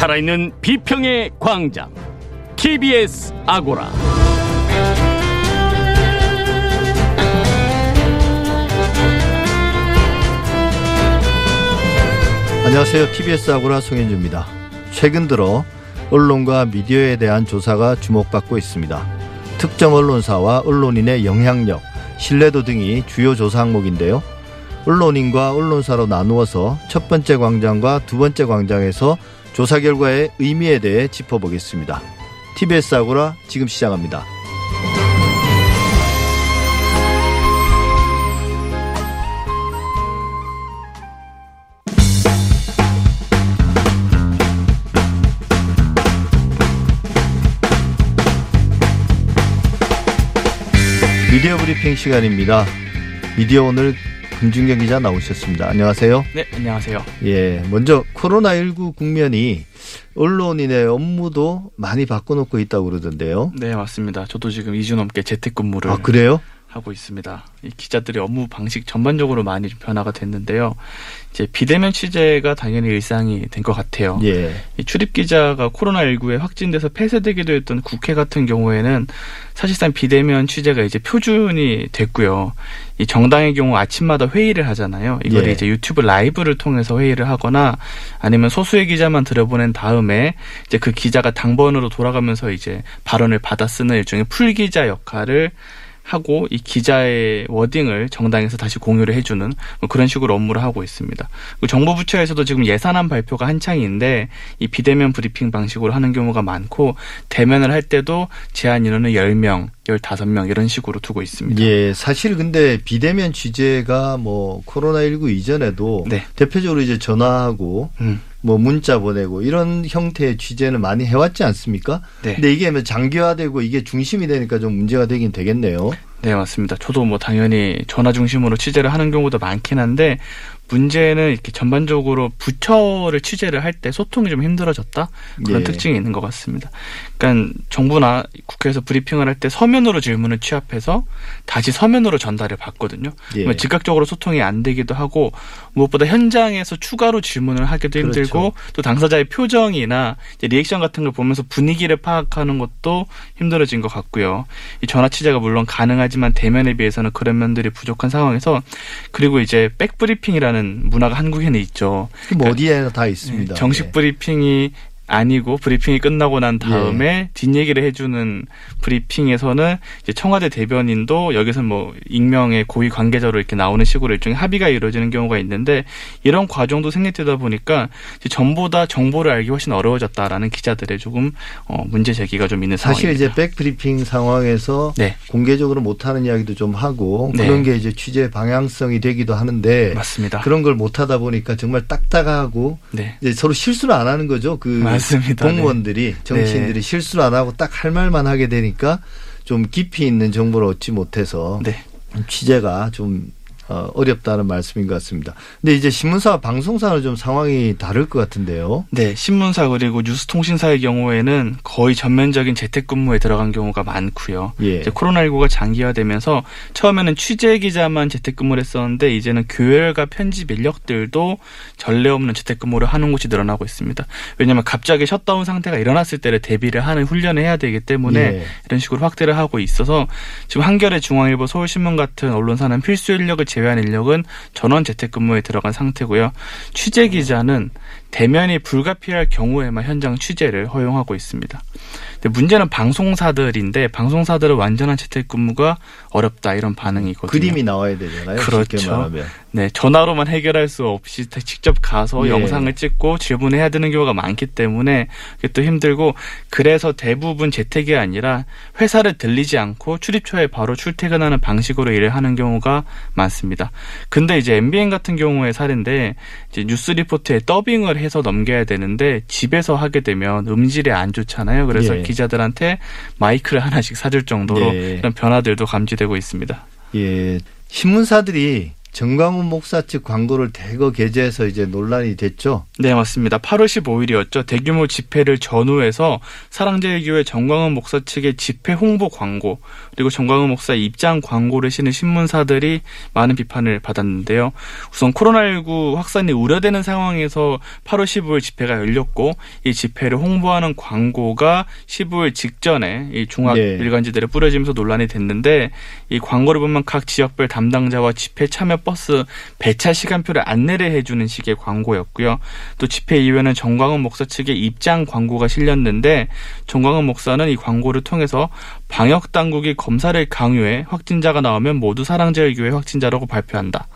살아있는 비평의 광장 TBS 아고라 안녕하세요. TBS 아고라 송현주입니다. 최근 들어 언론과 미디어에 대한 조사가 주목받고 있습니다. 특정 언론사와 언론인의 영향력, 신뢰도 등이 주요 조사 항목인데요. 언론인과 언론사로 나누어서 첫 번째 광장과 두 번째 광장에서 조사 결과의 의미에 대해 짚어보겠습니다. TBS 아고라 지금 시작합니다. 미디어 브리핑 시간입니다. 미디어 오늘 금준경 기자 나오셨습니다. 안녕하세요. 네, 안녕하세요. 예, 먼저 코로나19 국면이 언론인의 업무도 많이 바꿔놓고 있다고 그러던데요. 네, 맞습니다. 저도 지금 2주 넘게 재택근무를 아, 그래요? 하고 있습니다. 이 기자들의 업무 방식 전반적으로 많이 좀 변화가 됐는데요. 이제 비대면 취재가 당연히 일상이 된 것 같아요. 예. 이 출입 기자가 코로나19에 확진돼서 폐쇄되기도 했던 국회 같은 경우에는 사실상 비대면 취재가 이제 표준이 됐고요. 이 정당의 경우 아침마다 회의를 하잖아요. 이걸 예. 이제 유튜브 라이브를 통해서 회의를 하거나 아니면 소수의 기자만 들어보낸 다음에 이제 그 기자가 당번으로 돌아가면서 이제 발언을 받아 쓰는 일종의 풀기자 역할을 하고 이 기자의 워딩을 정당에서 다시 공유를 해주는 뭐 그런 식으로 업무를 하고 있습니다. 그리고 정부 부처에서도 지금 예산안 발표가 한창인데 이 비대면 브리핑 방식으로 하는 경우가 많고 대면을 할 때도 제한 인원은 10명, 15명 이런 식으로 두고 있습니다. 예, 사실 근데 비대면 취재가 뭐 코로나19 이전에도 네. 대표적으로 이제 전화하고 음, 뭐 문자 보내고 이런 형태의 취재는 많이 해왔지 않습니까? 네. 근데 이게 뭐 장기화되고 이게 중심이 되니까 좀 문제가 되긴 되겠네요. 네, 맞습니다. 저도 뭐 당연히 전화 중심으로 취재를 하는 경우도 많긴 한데 문제는 이렇게 전반적으로 부처를 취재를 할 때 소통이 좀 힘들어졌다 그런 예. 특징이 있는 것 같습니다. 그러니까 정부나 국회에서 브리핑을 할 때 서면으로 질문을 취합해서 다시 서면으로 전달을 받거든요. 예. 즉각적으로 소통이 안 되기도 하고 무엇보다 현장에서 추가로 질문을 하기도 그렇죠. 힘들고 또 당사자의 표정이나 리액션 같은 걸 보면서 분위기를 파악하는 것도 힘들어진 것 같고요. 이 전화 취재가 물론 가능하지만 대면에 비해서는 그런 면들이 부족한 상황에서 그리고 이제 백브리핑이라는 문화가 한국에는 있죠. 뭐 어디에나 다 있습니다. 네, 정식 예. 브리핑이 아니고 브리핑이 끝나고 난 다음에 뒷얘기를 해주는 브리핑에서는 이제 청와대 대변인도 여기서 뭐 익명의 고위 관계자로 이렇게 나오는 식으로 일종의 합의가 이루어지는 경우가 있는데 이런 과정도 생략되다 보니까 이제 전보다 정보를 알기 훨씬 어려워졌다라는 기자들의 조금 어, 문제 제기가 좀 있는 사실 상황입니다. 이제 백브리핑 상황에서 네 공개적으로 못하는 이야기도 좀 하고 네. 그런 게 이제 취재 방향성이 되기도 하는데 맞습니다. 그런 걸 못하다 보니까 정말 딱딱하고 네 이제 서로 실수를 안 하는 거죠. 그 맞 습니다. 네. 공무원들이 정치인들이 실수를 안 하고 딱 할 말만 하게 되니까 좀 깊이 있는 정보를 얻지 못해서 네. 취재가 좀 어, 어렵다는 말씀인 것 같습니다. 근데 이제 신문사와 방송사는 좀 상황이 다를 것 같은데요. 네, 신문사 그리고 뉴스통신사의 경우에는 거의 전면적인 재택근무에 들어간 경우가 많고요. 예. 이제 코로나19가 장기화되면서 처음에는 취재 기자만 재택근무를 했었는데 이제는 교열과 편집 인력들도 전례 없는 재택근무를 하는 곳이 늘어나고 있습니다. 왜냐하면 갑자기 셧다운 상태가 일어났을 때를 대비를 하는 훈련을 해야 되기 때문에 예. 이런 식으로 확대를 하고 있어서 지금 한겨레 중앙일보 서울신문 같은 언론사는 필수 인력을 제 외한 인력은 전원 재택근무에 들어간 상태고요. 취재 기자는 대면이 불가피할 경우에만 현장 취재를 허용하고 있습니다. 근데 문제는 방송사들인데 방송사들은 완전한 재택근무가 어렵다 이런 반응이거든요. 그림이 나와야 되잖아요. 그렇죠. 네, 전화로만 해결할 수 없이 직접 가서 예. 영상을 찍고 질문해야 되는 경우가 많기 때문에 그게 또 힘들고 그래서 대부분 재택이 아니라 회사를 들리지 않고 출입처에 바로 출퇴근하는 방식으로 일을 하는 경우가 많습니다. 근데 이제 MBN 같은 경우의 사례인데 이제 뉴스 리포트에 더빙을 해서 넘겨야 되는데 집에서 하게 되면 음질이 안 좋잖아요. 그래서 예. 기자들한테 마이크를 하나씩 사줄 정도로 네. 이런 변화들도 감지되고 있습니다. 예. 신문사들이 정광훈 목사 측 광고를 대거 게재해서 이제 논란이 됐죠. 네, 맞습니다. 8월 15일이었죠. 대규모 집회를 전후해서 사랑제일교회 정광훈 목사 측의 집회 홍보 광고 그리고 정광훈 목사 입장 광고를 실은 신문사들이 많은 비판을 받았는데요. 우선 코로나19 확산이 우려되는 상황에서 8월 15일 집회가 열렸고 이 집회를 홍보하는 광고가 15일 직전에 이 종합 네. 일간지들에 뿌려지면서 논란이 됐는데 이 광고를 보면 각 지역별 담당자와 집회 참여 버스 배차 시간표를 안내를 해주는 식의 광고였고요. 또 집회 이후에는 정광훈 목사 측의 입장 광고가 실렸는데 정광훈 목사는 이 광고를 통해서 방역 당국이 검사를 강요해 확진자가 나오면 모두 사랑제일교회 확진자라고 발표한다.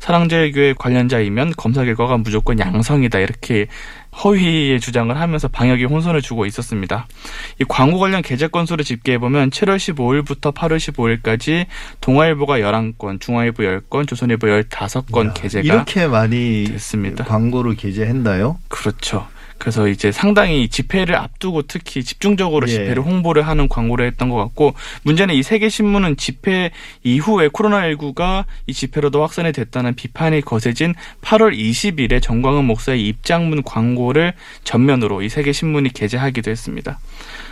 사랑제일교회 관련자이면 검사 결과가 무조건 양성이다 이렇게 허위의 주장을 하면서 방역에 혼선을 주고 있었습니다. 이 광고 관련 게재 건수를 집계해 보면 7월 15일부터 8월 15일까지 동아일보가 11건, 중앙일보 10건, 조선일보 15건 야, 게재가 이렇게 많이 됐습니다. 광고를 게재했나요? 그렇죠. 그래서 이제 상당히 집회를 앞두고 특히 집중적으로 예. 집회를 홍보를 하는 광고를 했던 것 같고 문제는 이 세계 신문은 집회 이후에 코로나19가 이 집회로도 확산이 됐다는 비판이 거세진 8월 20일에 정광훈 목사의 입장문 광고를 전면으로 이 세계 신문이 게재하기도 했습니다.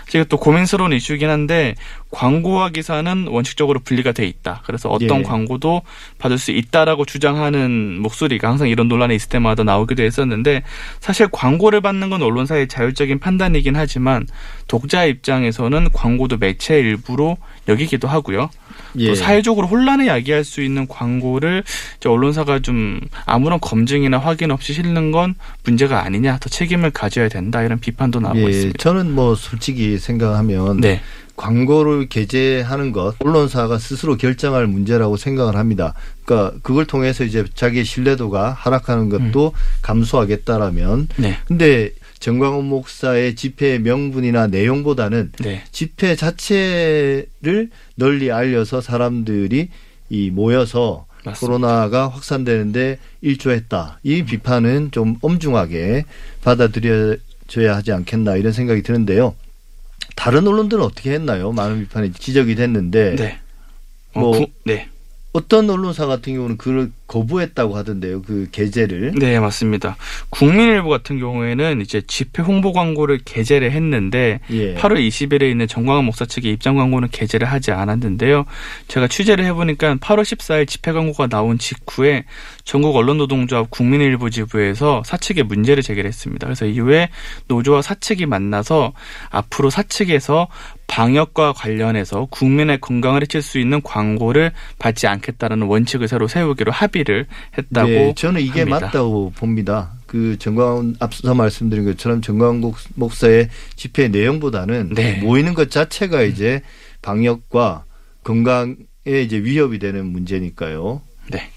지금 또 고민스러운 이슈이긴 한데 광고와 기사는 원칙적으로 분리가 돼 있다. 그래서 어떤 예. 광고도 받을 수 있다라고 주장하는 목소리가 항상 이런 논란이 있을 때마다 나오기도 했었는데 사실 광고를 받는 건 언론사의 자율적인 판단이긴 하지만 독자 입장에서는 광고도 매체 일부로 여기기도 하고요. 예. 또 사회적으로 혼란을 야기할 수 있는 광고를 언론사가 좀 아무런 검증이나 확인 없이 실는 건 문제가 아니냐, 더 책임을 가져야 된다 이런 비판도 나오고 예, 있습니다. 저는 뭐 솔직히 생각하면 네, 광고를 게재하는 것 언론사가 스스로 결정할 문제라고 생각을 합니다. 그러니까 그걸 통해서 이제 자기의 신뢰도가 하락하는 것도 감소하겠다라면 네, 근데 정광훈 목사의 집회 명분이나 내용보다는 네, 집회 자체를 널리 알려서 사람들이 이 모여서 맞습니다. 코로나가 확산되는데 일조했다. 이 비판은 좀 엄중하게 받아들여져야 하지 않겠나 이런 생각이 드는데요. 다른 언론들은 어떻게 했나요? 많은 비판이 지적이 됐는데 네. 어, 뭐- 구- 네. 어떤 언론사 같은 경우는 그걸 거부했다고 하던데요. 그 게재를. 네, 맞습니다. 국민일보 같은 경우에는 이제 집회 홍보 광고를 게재를 했는데 예. 8월 20일에 있는 정광훈 목사 측의 입장 광고는 게재를 하지 않았는데요. 제가 취재를 해보니까 8월 14일 집회 광고가 나온 직후에 전국 언론노동조합 국민일보 지부에서 사측에 문제를 제기를 했습니다. 그래서 이후에 노조와 사측이 만나서 앞으로 사측에서 방역과 관련해서 국민의 건강을 해칠 수 있는 광고를 받지 않겠다는 원칙을 새로 세우기로 합의를 했다고 네, 저는 이게 합니다. 맞다고 봅니다. 그 정광훈 앞서 말씀드린 것처럼 정광훈 목- 목사의 집회 내용보다는 네. 모이는 것 자체가 이제 방역과 건강에 이제 위협이 되는 문제니까요. 네.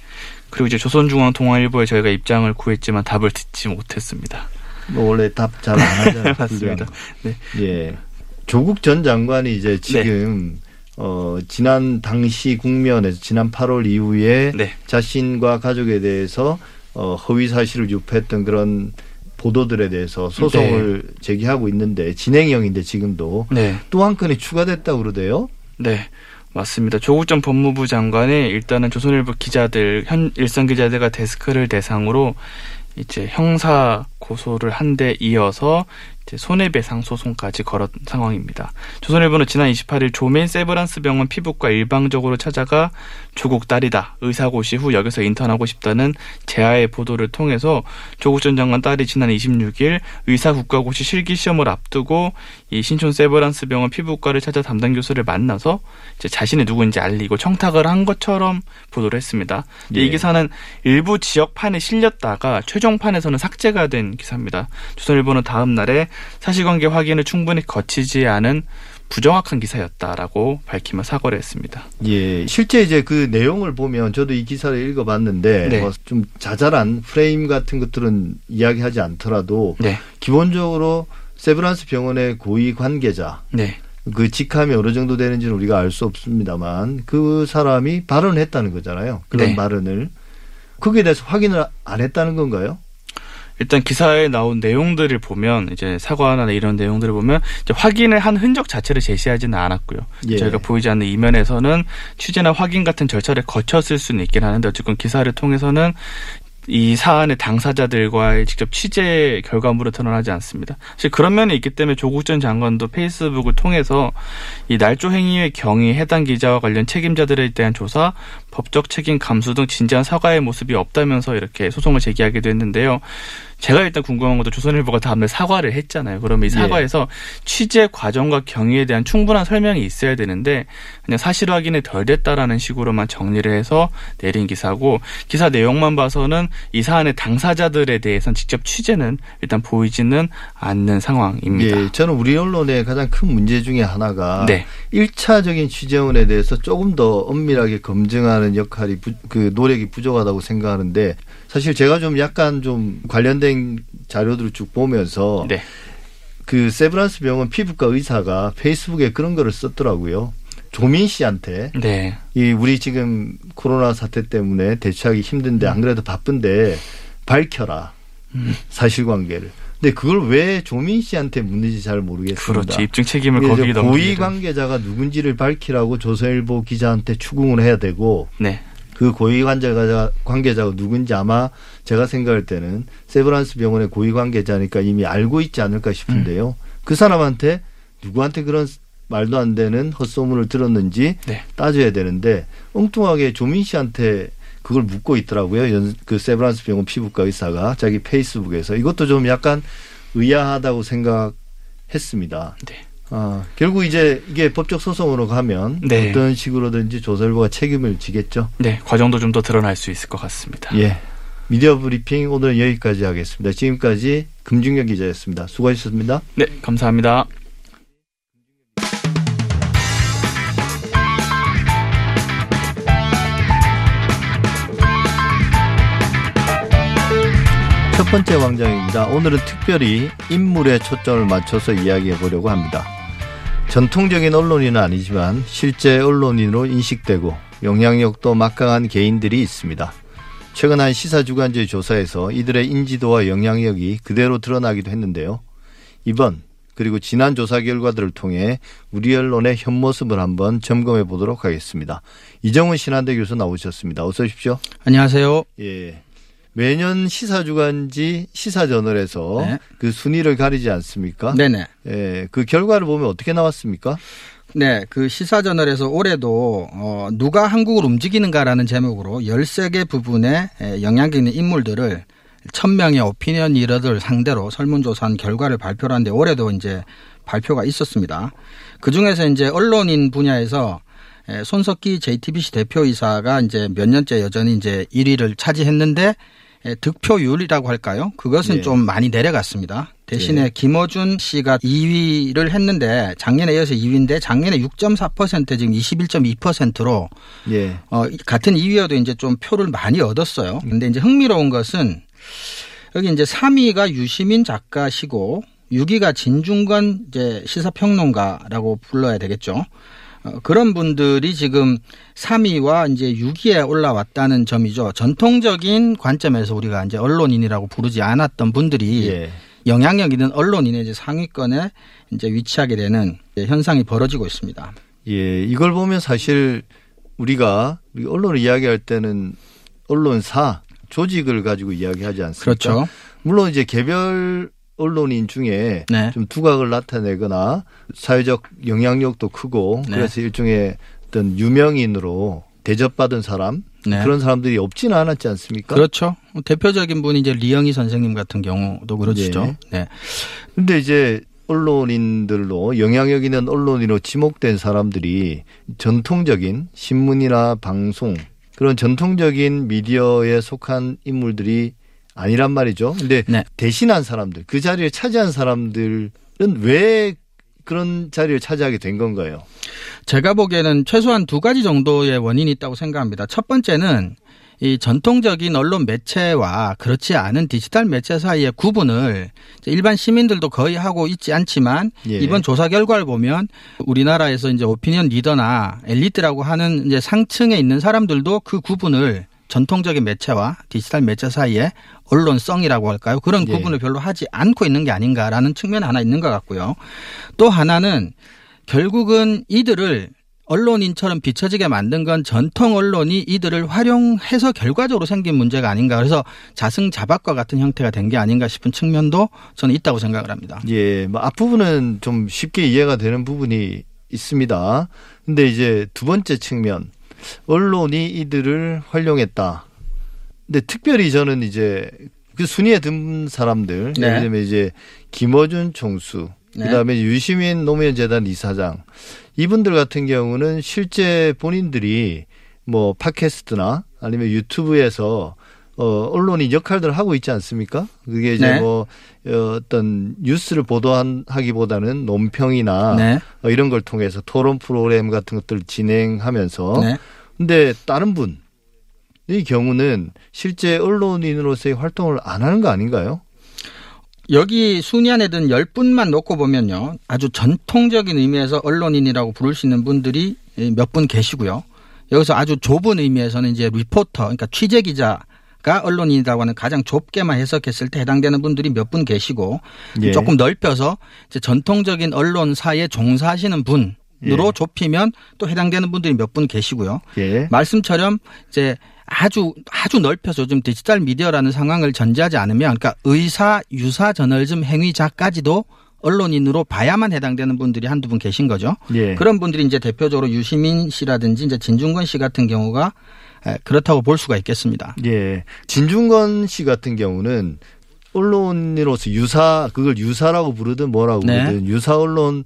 그리고 이제 조선중앙통화일보에 저희가 입장을 구했지만 답을 듣지 못했습니다. 뭐 원래 답 잘 안 하잖아요. 맞습니다. 네. 예. 조국 전 장관이 이제 지금 어 지난 당시 국면에서 지난 8월 이후에 네. 자신과 가족에 대해서 어 허위 사실을 유포했던 그런 보도들에 대해서 소송을 제기하고 있는데 진행형인데 지금도 네. 또한 건이 추가됐다고 그러대요. 네. 맞습니다. 조국 전 법무부 장관이 일단은 조선일보 기자들, 현 일선 기자들과 데스크를 대상으로 이제 형사 고소를 한 데 이어서 손해배상 소송까지 걸은 상황입니다. 조선일보는 지난 28일 조메인 세브란스 병원 피부과 일방적으로 찾아가 조국 딸이다. 의사고시 후 여기서 인턴하고 싶다는 제아의 보도를 통해서 조국 전 장관 딸이 지난 26일 의사 국가고시 실기 시험을 앞두고 이 신촌 세브란스 병원 피부과를 찾아 담당 교수를 만나서 이제 자신이 누구인지 알리고 청탁을 한 것처럼 보도를 했습니다. 예. 이 기사는 일부 지역판에 실렸다가 최종판에서는 삭제가 된 기사입니다. 조선일보는 다음 날에 사실관계 확인을 충분히 거치지 않은 부정확한 기사였다라고 밝히며 사과를 했습니다. 예, 실제 이제 그 내용을 보면 저도 이 기사를 읽어봤는데 네. 뭐좀 자잘한 프레임 같은 것들은 이야기하지 않더라도 네, 기본적으로 세브란스 병원의 고위 관계자 네, 그 직함이 어느 정도 되는지는 우리가 알 수 없습니다만 그 사람이 발언했다는 거잖아요. 그런 네. 발언을 거기에 대해서 확인을 안 했다는 건가요? 일단 기사에 나온 내용들을 보면 이제 사과나 이런 내용들을 보면 확인을 한 흔적 자체를 제시하지는 않았고요. 예. 저희가 보이지 않는 이면에서는 취재나 확인 같은 절차를 거쳤을 수는 있긴 하는데 어쨌건 기사를 통해서는 이 사안의 당사자들과의 직접 취재 결과물을 드러나지 않습니다. 사실 그런 면이 있기 때문에 조국 전 장관도 페이스북을 통해서 이 날조 행위의 경위 해당 기자와 관련 책임자들에 대한 조사, 법적 책임 감수 등 진지한 사과의 모습이 없다면서 이렇게 소송을 제기하기도 했는데요. 제가 일단 궁금한 것도 조선일보가 다음날 사과를 했잖아요. 그러면 이 사과에서 취재 과정과 경위에 대한 충분한 설명이 있어야 되는데 그냥 사실 확인이 덜 됐다라는 식으로만 정리를 해서 내린 기사고 기사 내용만 봐서는 이 사안의 당사자들에 대해서는 직접 취재는 일단 보이지는 않는 상황입니다. 예, 저는 우리 언론의 가장 큰 문제 중에 하나가 네. 일차적인 취재원에 대해서 조금 더 엄밀하게 검증하는 역할이 부, 그 노력이 부족하다고 생각하는데 사실 제가 좀 약간 좀 관련된 자료들을 쭉 보면서 네. 그 세브란스 병원 피부과 의사가 페이스북에 그런 거를 썼더라고요. 조민 씨한테 네. 이 우리 지금 코로나 사태 때문에 대처하기 힘든데 안 그래도 바쁜데 밝혀라 음. 사실관계를. 근데 그걸 왜 조민 씨한테 묻는지 잘 모르겠습니다. 그렇지. 입증 책임을 이게 거기 이제 넘기는. 고위 관계자가 누군지를 밝히라고 조선일보 기자한테 추궁을 해야 되고 네. 그 고위 관계자가 관계자가 누군지 아마 제가 생각할 때는 세브란스 병원의 고위 관계자니까 이미 알고 있지 않을까 싶은데요. 음. 그 사람한테 누구한테 그런 말도 안 되는 헛소문을 들었는지 네. 따져야 되는데 엉뚱하게 조민 씨한테 그걸 묻고 있더라고요. 연- 그 세브란스 병원 피부과 의사가 자기 페이스북에서 이것도 좀 약간 의아하다고 생각했습니다. 네. 아, 결국 이제 이게 법적 소송으로 가면 네. 어떤 식으로든지 조선일보가 책임을 지겠죠. 네. 과정도 좀 더 드러날 수 있을 것 같습니다. 예. 미디어 브리핑 오늘은 여기까지 하겠습니다. 지금까지 금중경 기자였습니다. 수고하셨습니다. 네. 감사합니다. 첫 번째 광장입니다. 오늘은 특별히 인물에 초점을 맞춰서 이야기해 보려고 합니다. 전통적인 언론인은 아니지만 실제 언론인으로 인식되고 영향력도 막강한 개인들이 있습니다. 최근 한 시사주간지 조사에서 이들의 인지도와 영향력이 그대로 드러나기도 했는데요. 이번 그리고 지난 조사 결과들을 통해 우리 언론의 현모습을 한번 점검해 보도록 하겠습니다. 이정훈 신한대 교수 나오셨습니다. 어서 오십시오. 안녕하세요. 예. 매년 시사주간지 시사저널에서 네. 그 순위를 가리지 않습니까? 네네. 예. 그 결과를 보면 어떻게 나왔습니까? 네, 그 시사저널에서 올해도 어, 누가 한국을 움직이는가라는 제목으로 13개 부분의 에, 영향력 있는 인물들을 1000명의 오피니언 리더들 상대로 설문조사한 결과를 발표를 하는데 올해도 이제 발표가 있었습니다. 그 중에서 이제 언론인 분야에서 에, 손석기 JTBC 대표이사가 이제 몇 년째 여전히 이제 1위를 차지했는데 에, 득표율이라고 할까요? 그것은 예. 좀 많이 내려갔습니다. 대신에 예. 김어준 씨가 2위를 했는데 작년에 이어서 2위인데 작년에 6.4% 지금 21.2%로 예. 어, 같은 2위여도 이제 좀 표를 많이 얻었어요. 근데 이제 흥미로운 것은 여기 이제 3위가 유시민 작가시고 6위가 진중건 이제 시사평론가라고 불러야 되겠죠. 어, 그런 분들이 지금 3위와 이제 6위에 올라왔다는 점이죠. 전통적인 관점에서 우리가 이제 언론인이라고 부르지 않았던 분들이 예. 영향력 있는 언론인의 이제 상위권에 이제 위치하게 되는 이제 현상이 벌어지고 있습니다. 예. 이걸 보면 사실 우리가 우리 언론을 이야기할 때는 언론사 조직을 가지고 이야기하지 않습니까? 그렇죠. 물론 이제 개별 언론인 중에 네. 좀 두각을 나타내거나 사회적 영향력도 크고 네. 그래서 일종의 어떤 유명인으로 대접받은 사람 네. 그런 사람들이 없지는 않았지 않습니까? 그렇죠. 대표적인 분이 이제 리영희 선생님 같은 경우도 그렇죠. 네. 근데 이제 언론인들로 영향력 있는 언론인으로 지목된 사람들이 전통적인 신문이나 방송 그런 전통적인 미디어에 속한 인물들이 아니란 말이죠. 근데 네. 대신한 사람들, 그 자리를 차지한 사람들은 왜 그런 자리를 차지하게 된 건가요? 제가 보기에는 최소한 두 가지 정도의 원인이 있다고 생각합니다. 첫 번째는 이 전통적인 언론 매체와 그렇지 않은 디지털 매체 사이의 구분을 일반 시민들도 거의 하고 있지 않지만 예. 이번 조사 결과를 보면 우리나라에서 이제 오피니언 리더나 엘리트라고 하는 이제 상층에 있는 사람들도 그 구분을 전통적인 매체와 디지털 매체 사이에 언론성이라고 할까요? 그런 예. 구분을 별로 하지 않고 있는 게 아닌가라는 측면 하나 있는 것 같고요. 또 하나는 결국은 이들을 언론인처럼 비춰지게 만든 건 전통 언론이 이들을 활용해서 결과적으로 생긴 문제가 아닌가. 그래서 자승자박과 같은 형태가 된 게 아닌가 싶은 측면도 저는 있다고 생각을 합니다. 예, 뭐 앞부분은 좀 쉽게 이해가 되는 부분이 있습니다. 근데 이제 두 번째 측면, 언론이 이들을 활용했다. 근데 특별히 저는 이제 그 순위에 든 사람들, 네. 예를 들면 이제 김어준 총수, 네. 그다음에 유시민 노무현 재단 이사장 이분들 같은 경우는 실제 본인들이 뭐 팟캐스트나 아니면 유튜브에서 어 언론이 역할들을 하고 있지 않습니까? 그게 이제 네. 뭐 어, 어떤 뉴스를 보도하기보다는 논평이나 네. 어, 이런 걸 통해서 토론 프로그램 같은 것들을 진행하면서 네. 근데 다른 분 이 경우는 실제 언론인으로서의 활동을 안 하는 거 아닌가요? 여기 순위 안에 든 10분만 놓고 보면요. 아주 전통적인 의미에서 언론인이라고 부를 수 있는 분들이 몇 분 계시고요. 여기서 아주 좁은 의미에서는 이제 리포터, 그러니까 취재 기자 가 언론인이라고 하는 가장 좁게만 해석했을 때 해당되는 분들이 몇 분 계시고 예. 조금 넓혀서 이제 전통적인 언론사에 종사하시는 분 으로 예. 좁히면 또 해당되는 분들이 몇 분 계시고요. 예. 말씀처럼 이제 아주 아주 넓혀서 요즘 디지털 미디어라는 상황을 전제하지 않으면 그러니까 의사 유사 저널즘 행위자까지도 언론인으로 봐야만 해당되는 분들이 한두 분 계신 거죠. 예. 그런 분들이 이제 대표적으로 유시민 씨라든지 이제 진중권 씨 같은 경우가 에, 그렇다고 볼 수가 있겠습니다. 예. 진중권 씨 같은 경우는 언론인으로서 유사 그걸 유사라고 부르든 뭐라고 네. 부르든 유사 언론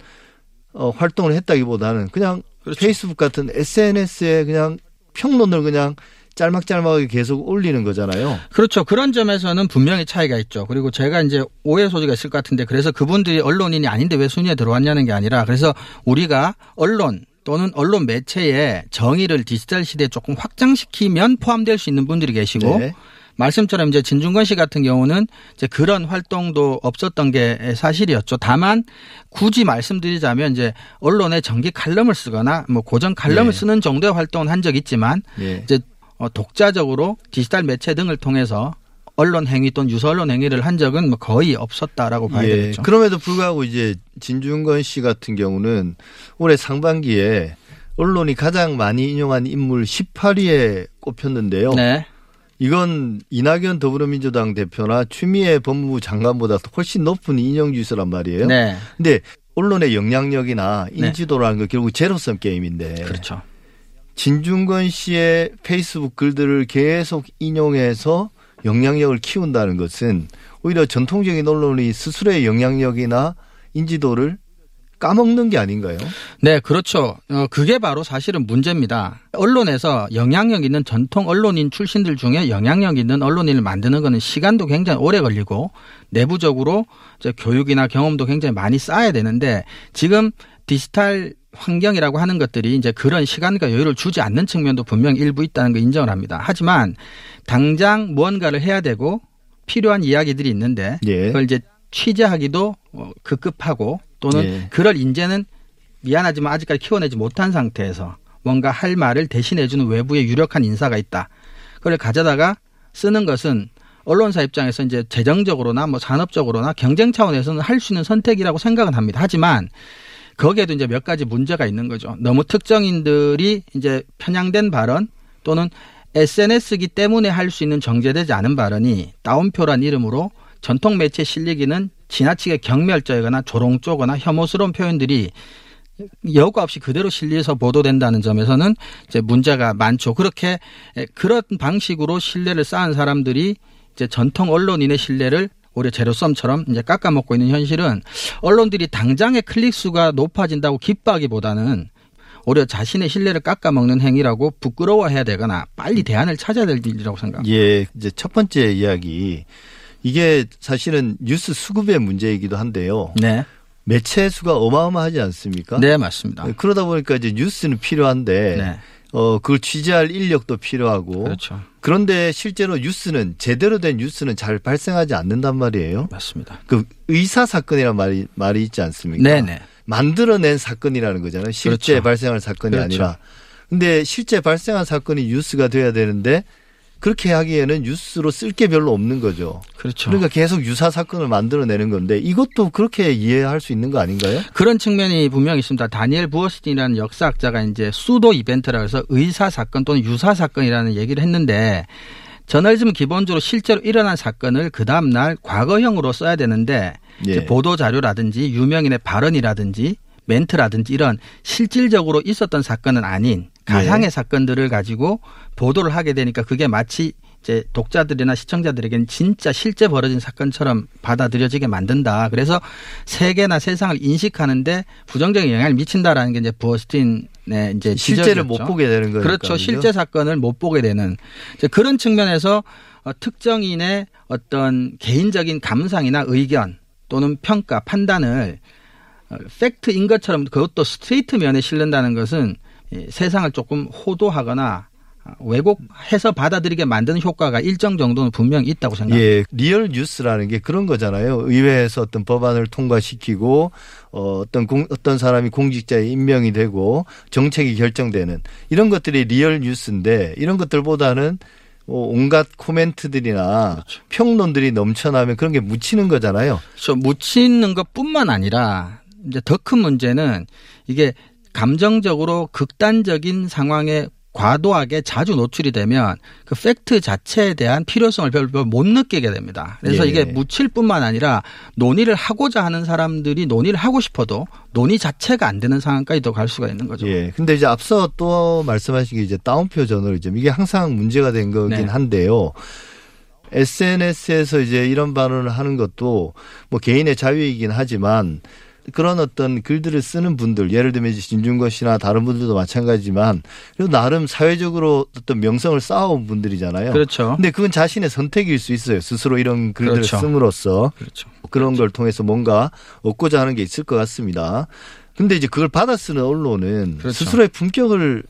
어, 활동을 했다기보다는 그냥 그렇죠. 페이스북 같은 SNS에 그냥 평론을 그냥 짤막짤막하게 계속 올리는 거잖아요. 그렇죠. 그런 점에서는 분명히 차이가 있죠. 그리고 제가 이제 오해 소지가 있을 것 같은데 그래서 그분들이 언론인이 아닌데 왜 순위에 들어왔냐는 게 아니라 그래서 우리가 언론 또는 언론 매체의 정의를 디지털 시대에 조금 확장시키면 포함될 수 있는 분들이 계시고 네. 말씀처럼 이제 진중권 씨 같은 경우는 이제 그런 활동도 없었던 게 사실이었죠. 다만 굳이 말씀드리자면 이제 언론에 정기 칼럼을 쓰거나 뭐 고정 칼럼을 네. 쓰는 정도의 활동은 한 적이 있지만 예. 이제 어, 독자적으로 디지털 매체 등을 통해서 언론 행위 또는 유서 언론 행위를 한 적은 뭐 거의 없었다라고 봐야 예. 되겠죠. 그럼에도 불구하고 이제 진중권 씨 같은 경우는 올해 상반기에 언론이 가장 많이 인용한 인물 18위에 꼽혔는데요. 네. 이건 이낙연 더불어민주당 대표나 추미애 법무부 장관보다 훨씬 높은 인용 지수란 말이에요. 네. 근데 언론의 영향력이나 네. 인지도라는 건 결국 제로섬 게임인데 그렇죠. 진중권 씨의 페이스북 글들을 계속 인용해서 영향력을 키운다는 것은 오히려 전통적인 언론이 스스로의 영향력이나 인지도를 까먹는 게 아닌가요? 네, 그렇죠. 어, 그게 바로 사실은 문제입니다. 언론에서 영향력 있는 전통 언론인 출신들 중에 영향력 있는 언론인을 만드는 거는 시간도 굉장히 오래 걸리고 내부적으로 교육이나 경험도 굉장히 많이 쌓아야 되는데 지금 디지털 환경이라고 하는 것들이 이제 그런 시간과 여유를 주지 않는 측면도 분명히 일부 있다는 걸 인정을 합니다. 하지만 당장 무언가를 해야 되고 필요한 이야기들이 있는데 예. 그걸 이제 취재하기도 어, 급급하고 또는 예. 그럴 인재는 미안하지만 아직까지 키워내지 못한 상태에서 뭔가 할 말을 대신해주는 외부의 유력한 인사가 있다. 그걸 가져다가 쓰는 것은 언론사 입장에서 이제 재정적으로나 뭐 산업적으로나 경쟁 차원에서는 할 수 있는 선택이라고 생각은 합니다. 하지만 거기에도 이제 몇 가지 문제가 있는 거죠. 너무 특정인들이 이제 편향된 발언 또는 SNS기 때문에 할 수 있는 정제되지 않은 발언이 따옴표란 이름으로 전통 매체 실리기는 지나치게 경멸적이거나 조롱조거나 혐오스러운 표현들이 여과 없이 그대로 실려서 보도된다는 점에서는 이제 문제가 많죠. 그렇게 에, 그런 방식으로 신뢰를 쌓은 사람들이 이제 전통 언론인의 신뢰를 오히려 제로섬처럼 이제 깎아먹고 있는 현실은 언론들이 당장의 클릭 수가 높아진다고 기뻐하기보다는 오히려 자신의 신뢰를 깎아먹는 행위라고 부끄러워해야 되거나 빨리 대안을 찾아야 될 일이라고 생각합니다. 예, 이제 첫 번째 이야기. 이게 사실은 뉴스 수급의 문제이기도 한데요. 네, 매체 수가 어마어마하지 않습니까? 네 맞습니다. 그러다 보니까 이제 뉴스는 필요한데 네, 어 그걸 취재할 인력도 필요하고 그렇죠. 그런데 실제로 뉴스는 제대로 된 뉴스는 잘 발생하지 않는단 말이에요. 맞습니다. 그 의사 사건이란 말이 말이 있지 않습니까? 네, 네. 만들어낸 사건이라는 거잖아요. 실제 그렇죠. 발생할 사건이 그렇죠. 아니라. 근데 실제 발생한 사건이 뉴스가 돼야 되는데 그렇게 하기에는 뉴스로 쓸 게 별로 없는 거죠. 그렇죠. 그러니까 계속 유사 사건을 만들어내는 건데 이것도 그렇게 이해할 수 있는 거 아닌가요? 그런 측면이 분명히 있습니다. 다니엘 부어스틴이라는 역사학자가 이제 수도 이벤트라 해서 의사 사건 또는 유사 사건이라는 얘기를 했는데 저널리즘은 기본적으로 실제로 일어난 사건을 그 다음 날 과거형으로 써야 되는데 예. 보도 자료라든지 유명인의 발언이라든지 멘트라든지 이런 실질적으로 있었던 사건은 아닌 가상의 사건들을 가지고 보도를 하게 되니까 그게 마치 이제 독자들이나 시청자들에게는 진짜 실제 벌어진 사건처럼 받아들여지게 만든다. 그래서 세계나 세상을 인식하는데 부정적인 영향을 미친다라는 게 이제 부어스틴의 이제 실제를 못 지적이었죠. 보게 되는 거니까. 그렇죠. 그죠? 실제 사건을 못 보게 되는 이제 그런 측면에서 어, 특정인의 어떤 개인적인 감상이나 의견 또는 평가 판단을 어, 팩트인 것처럼 그것도 스트레이트 면에 실른다는 것은 이 세상을 조금 호도하거나 아, 왜곡해서 받아들이게 만드는 효과가 일정 정도는 분명히 있다고 생각합니다. 예, real news라는 게 그런 거잖아요. 의회에서 어떤 법안을 통과시키고 어, 어떤 공, 어떤 사람이 공직자에 임명이 되고 정책이 결정되는 이런 것들이 real news인데 이런 것들보다는 뭐 온갖 코멘트들이나 평론들이 넘쳐나면 그런 게 묻히는 거잖아요. 그렇죠. 묻히는 것뿐만 아니라 이제 더 큰 문제는 이게 감정적으로 극단적인 상황에 과도하게 자주 노출이 되면 그 팩트 자체에 대한 필요성을 별로 못 느끼게 됩니다. 그래서 예. 이게 묻힐 뿐만 아니라 논의를 하고자 하는 사람들이 논의를 하고 싶어도 논의 자체가 안 되는 상황까지도 갈 수가 있는 거죠. 예. 근데 이제 앞서 또 말씀하신 게 이제 다운표 저널리즘 이게 항상 문제가 된 거긴 네. 한데요. SNS에서 이제 이런 발언을 하는 것도 뭐 개인의 자유이긴 하지만 그런 어떤 글들을 쓰는 분들, 예를 들면 이제 진중권 씨나 다른 분들도 마찬가지지만 그래도 나름 사회적으로 어떤 명성을 쌓아온 분들이잖아요. 그렇죠. 근데 그건 자신의 선택일 수 있어요. 스스로 이런 글들을 그렇죠. 씀으로써 그렇죠. 그런 걸 통해서 뭔가 얻고자 하는 게 있을 것 같습니다. 근데 이제 그걸 받아 쓰는 언론은 그렇죠. 스스로의 품격을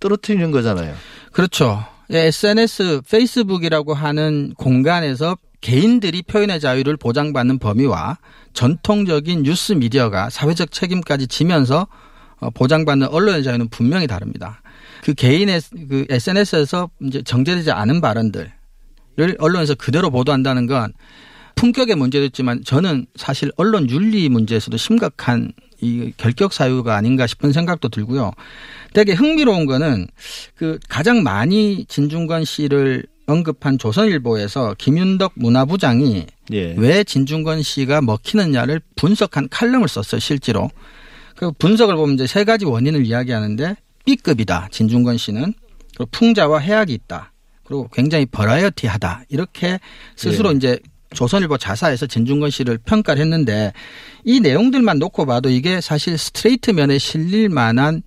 떨어뜨리는 거잖아요. 그렇죠. 예, SNS, 페이스북이라고 하는 공간에서 개인들이 표현의 자유를 보장받는 범위와 전통적인 뉴스 미디어가 사회적 책임까지 지면서 어, 보장받는 언론의 자유는 분명히 다릅니다. 그 개인의 그 SNS에서 이제 정제되지 않은 발언들을 언론에서 그대로 보도한다는 건 품격의 문제도 있지만 저는 사실 언론 윤리 문제에서도 심각한 이 결격 사유가 아닌가 싶은 생각도 들고요. 되게 흥미로운 거는 그 가장 많이 진중권 씨를 언급한 조선일보에서 김윤덕 문화부장이 예. 왜 진중권 씨가 먹히느냐를 분석한 칼럼을 썼어요, 실제로. 그 분석을 보면 이제 세 가지 원인을 이야기하는데 B급이다, 진중권 씨는. 그리고 풍자와 해학이 있다. 그리고 굉장히 버라이어티하다. 이렇게 스스로 예. 이제 조선일보 자사에서 진중권 씨를 평가를 했는데 이 내용들만 놓고 봐도 이게 사실 스트레이트 면에 실릴 만한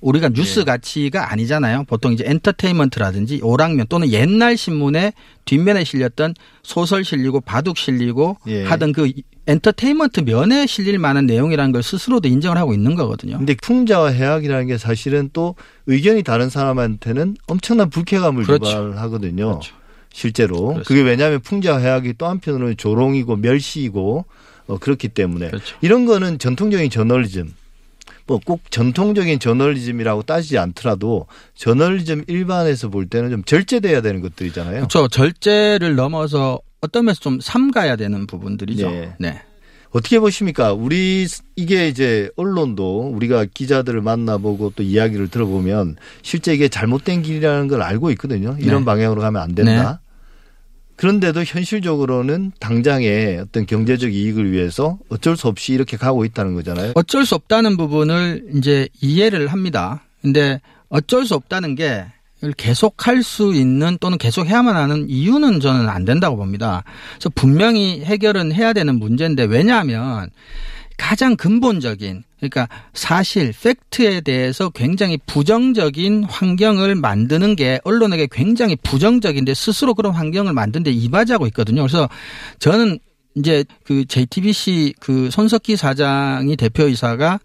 우리가 뉴스 가치가 아니잖아요. 보통 이제 엔터테인먼트라든지 오락면 또는 옛날 신문에 뒷면에 실렸던 소설 실리고 바둑 실리고 예. 하던 그 엔터테인먼트 면에 실릴 만한 내용이라는 걸 스스로도 인정을 하고 있는 거거든요. 근데 풍자와 해학이라는 게 사실은 또 의견이 다른 사람한테는 엄청난 불쾌감을 그렇죠. 유발하거든요. 그렇죠. 실제로. 그렇습니다. 그게 왜냐하면 풍자와 해악이 또 한편으로는 조롱이고 멸시이고 어, 그렇기 때문에 그렇죠. 이런 거는 전통적인 저널리즘 뭐 꼭 전통적인 저널리즘이라고 따지지 않더라도 저널리즘 일반에서 볼 때는 좀 절제돼야 되는 것들이잖아요. 그렇죠. 절제를 넘어서 어떤 면에서 좀 삼가야 되는 부분들이죠. 네. 네. 어떻게 보십니까? 우리 이게 이제 언론도 우리가 기자들을 만나보고 또 이야기를 들어보면 실제 이게 잘못된 길이라는 걸 알고 있거든요. 이런 네. 방향으로 가면 안 된다. 그런데도 현실적으로는 당장의 어떤 경제적 이익을 위해서 어쩔 수 없이 이렇게 가고 있다는 거잖아요. 어쩔 수 없다는 부분을 이제 이해를 합니다. 근데 어쩔 수 없다는 게 이걸 계속 할 수 있는 또는 계속 해야만 하는 이유는 저는 안 된다고 봅니다. 그래서 분명히 해결은 해야 되는 문제인데 왜냐하면 가장 근본적인 그러니까 사실 팩트에 대해서 굉장히 부정적인 환경을 만드는 게 언론에게 굉장히 부정적인데 스스로 그런 환경을 만드는데 이바지하고 있거든요. 그래서 저는 이제 그 JTBC 그 손석희 사장이 대표이사가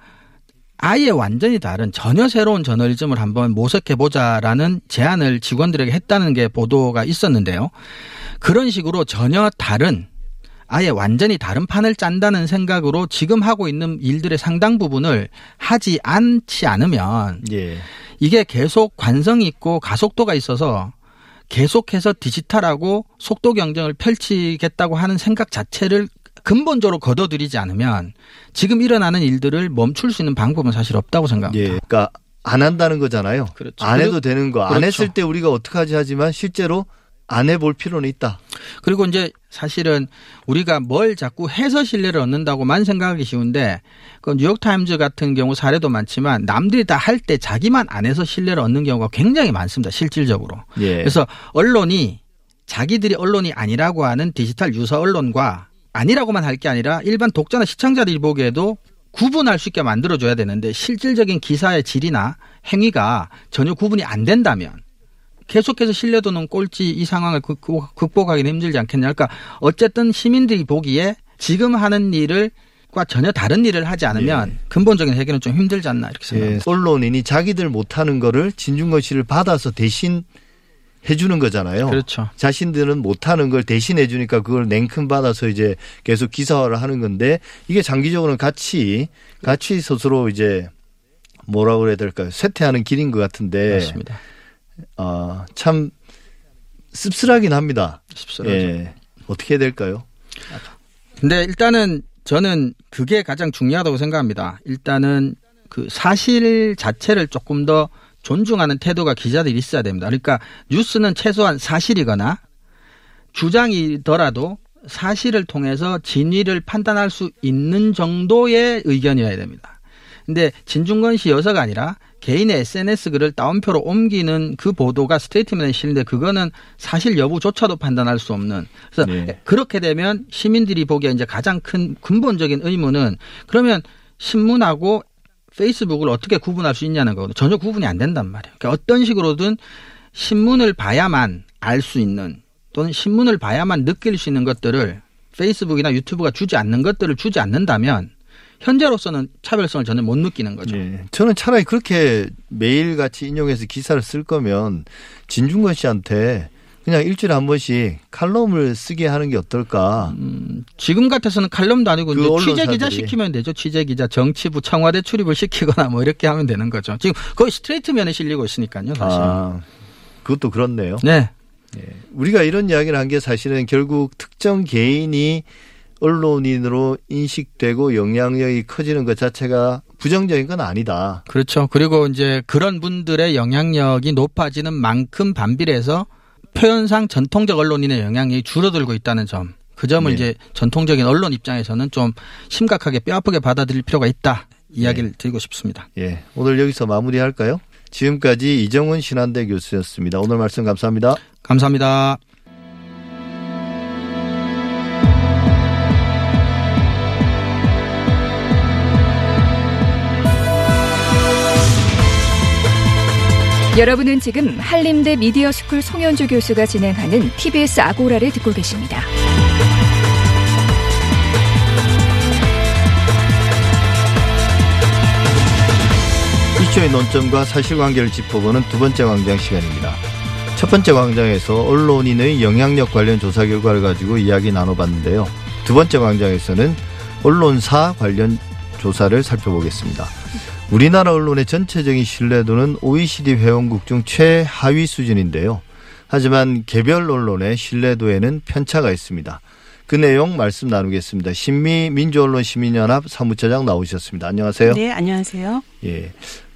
아예 완전히 다른 전혀 새로운 저널리즘을 한번 모색해 보자라는 제안을 직원들에게 했다는 게 보도가 있었는데요. 그런 식으로 전혀 다른 아예 완전히 다른 판을 짠다는 생각으로 지금 하고 있는 일들의 상당 부분을 하지 않지 않으면 예. 이게 계속 관성이 있고 가속도가 있어서 계속해서 디지털하고 속도 경쟁을 펼치겠다고 하는 생각 자체를 근본적으로 거둬들이지 않으면 지금 일어나는 일들을 멈출 수 있는 방법은 사실 없다고 생각합니다. 예. 그러니까 안 한다는 거잖아요. 그렇죠. 안 해도 되는 거. 안 그렇죠. 했을 때 우리가 어떡하지 하지만 실제로 안 해볼 필요는 있다. 그리고 이제 사실은 우리가 뭘 자꾸 해서 신뢰를 얻는다고만 생각하기 쉬운데 그 뉴욕타임즈 같은 경우 사례도 많지만 남들이 다 할 때 자기만 안 해서 신뢰를 얻는 경우가 굉장히 많습니다. 실질적으로. 예. 그래서 언론이 자기들이 언론이 아니라고 하는 디지털 유서 언론과 아니라고만 할 게 아니라 일반 독자나 시청자들이 보기에도 구분할 수 있게 만들어줘야 되는데 실질적인 기사의 질이나 행위가 전혀 구분이 안 된다면 계속해서 신뢰도는 꼴찌 이 상황을 극복- 극복하기는 힘들지 않겠냐. 그러니까 어쨌든 시민들이 보기에 지금 하는 일을 과 전혀 다른 일을 하지 않으면 근본적인 해결은 좀 힘들지 않나 이렇게 예. 생각합니다. 언론인이 자기들 못하는 거를 진중권 씨를 받아서 대신 해주는 거잖아요. 그렇죠. 자신들은 못하는 걸 대신 해주니까 그걸 냉큼 받아서 이제 계속 기사화를 하는 건데 이게 장기적으로는 같이 같이 스스로 이제 뭐라고 그래야 될까요? 쇠퇴하는 길인 것 같은데 맞습니다. 아, 참 씁쓸하긴 합니다. 씁쓸하죠. 예. 어떻게 해야 될까요? 근데 일단은 저는 그게 가장 중요하다고 생각합니다. 일단은 그 사실 자체를 조금 더 존중하는 태도가 기자들이 있어야 됩니다. 그러니까 뉴스는 최소한 사실이거나 주장이더라도 사실을 통해서 진위를 판단할 수 있는 정도의 의견이어야 됩니다. 근데 진중권 씨 여사가 아니라 개인의 SNS 글을 따옴표로 옮기는 그 보도가 스테이트మెం에 실는데 그거는 사실 여부조차도 판단할 수 없는 그래서 네. 그렇게 되면 시민들이 보기에 이제 가장 큰 근본적인 의문은 그러면 신문하고 페이스북을 어떻게 구분할 수 있냐는 거거든요. 전혀 구분이 안 된단 말이에요. 그러니까 어떤 식으로든 신문을 봐야만 알 수 있는 또는 신문을 봐야만 느낄 수 있는 것들을 페이스북이나 유튜브가 주지 않는 것들을 주지 않는다면 현재로서는 차별성을 전혀 못 느끼는 거죠. 예. 저는 차라리 그렇게 매일같이 인용해서 기사를 쓸 거면 진중권 씨한테 그냥 일주일에 한 번씩 칼럼을 쓰게 하는 게 어떨까. 음, 지금 같아서는 칼럼도 아니고 그 취재 기자. 시키면 되죠. 취재 기자, 정치부, 청와대 출입을 시키거나 뭐 이렇게 하면 되는 거죠. 지금 거의 스트레이트 면에 실리고 있으니까요, 사실. 아, 그것도 그렇네요. 네, 우리가 이런 이야기를 한 게 사실은 결국 특정 개인이 언론인으로 인식되고 영향력이 커지는 것 자체가 부정적인 건 아니다. 그렇죠. 그리고 이제 그런 분들의 영향력이 높아지는 만큼 반비례해서 표현상 전통적 언론인의 영향력이 줄어들고 있다는 점. 그 점을 네. 이제 전통적인 언론 입장에서는 좀 심각하게 뼈아프게 받아들일 필요가 있다. 이야기를 드리고 싶습니다. 예. 오늘 여기서 마무리할까요? 지금까지 이정훈 신한대 교수였습니다. 오늘 말씀 감사합니다. 감사합니다. 여러분은 지금 한림대 미디어 스쿨 송현주 교수가 진행하는 TBS 아고라를 듣고 계십니다. 이슈의 논점과 사실관계를 짚어보는 두 번째 광장 시간입니다. 첫 번째 광장에서 언론인의 영향력 관련 조사 결과를 가지고 이야기 나눠봤는데요. 두 번째 광장에서는 언론사 관련 조사를 살펴보겠습니다. 우리나라 언론의 전체적인 신뢰도는 OECD 회원국 중 최하위 수준인데요. 하지만 개별 언론의 신뢰도에는 편차가 있습니다. 그 내용 말씀 나누겠습니다. 신미 민주언론 시민연합 사무처장 나오셨습니다. 안녕하세요. 네, 안녕하세요. 예.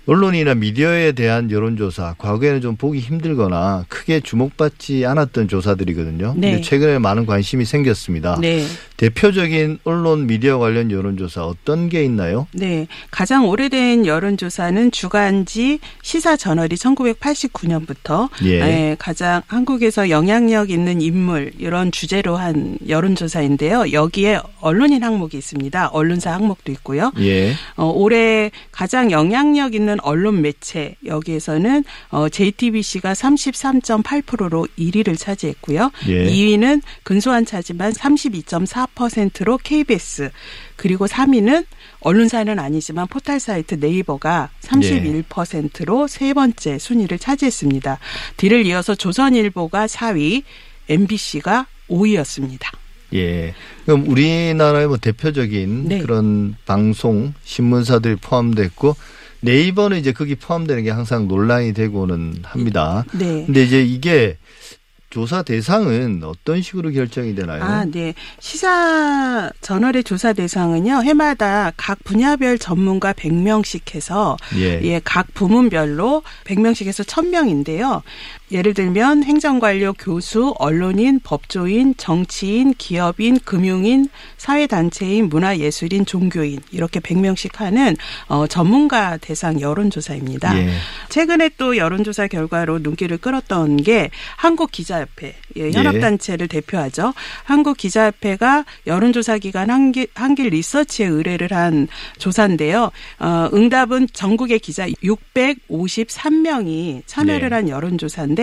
언론이나 미디어에 대한 여론조사, 과거에는 좀 보기 힘들거나 크게 주목받지 않았던 조사들이거든요. 네. 근데 최근에 많은 관심이 생겼습니다. 네. 대표적인 언론 미디어 관련 여론조사 어떤 게 있나요? 네. 가장 오래된 여론조사는 주간지 시사 저널이 1989년부터 예. 가장 한국에서 영향력 있는 인물 이런 주제로 한 여론조사인데요. 여기에 언론인 항목이 있습니다. 언론사 항목도 있고요. 예. 어, 올해 가장 영향력 있는 언론 매체 여기에서는 어, JTBC가 33.8%로 1위를 차지했고요. 예. 2위는 근소한 차지만 32.4%로 KBS 그리고 3위는 언론사는 아니지만 포털 사이트 네이버가 31%로 세 번째 순위를 차지했습니다. 뒤를 이어서 조선일보가 4위, MBC가 5위였습니다. 예. 그럼 우리나라의 뭐 대표적인 네. 그런 방송, 신문사들이 포함됐고 네이버는 이제 거기 포함되는 게 항상 논란이 되고는 합니다. 네. 근데 이제 이게 조사 대상은 어떤 식으로 결정이 되나요? 아, 네. 시사 저널의 조사 대상은요, 해마다 각 분야별 전문가 100명씩 해서, 예. 예, 각 부문별로 100명씩 해서 1000명인데요. 예를 들면 행정관료, 교수, 언론인, 법조인, 정치인, 기업인, 금융인, 사회단체인, 문화예술인, 종교인 이렇게 100명씩 하는 어, 전문가 대상 여론조사입니다. 예. 최근에 또 여론조사 결과로 눈길을 끌었던 게 한국기자협회 예, 현업단체를 대표하죠. 한국기자협회가 여론조사 기관 한길, 한길 리서치에 의뢰를 한 조사인데요. 어, 응답은 전국의 기자 653명이 참여를 네. 한 여론조사인데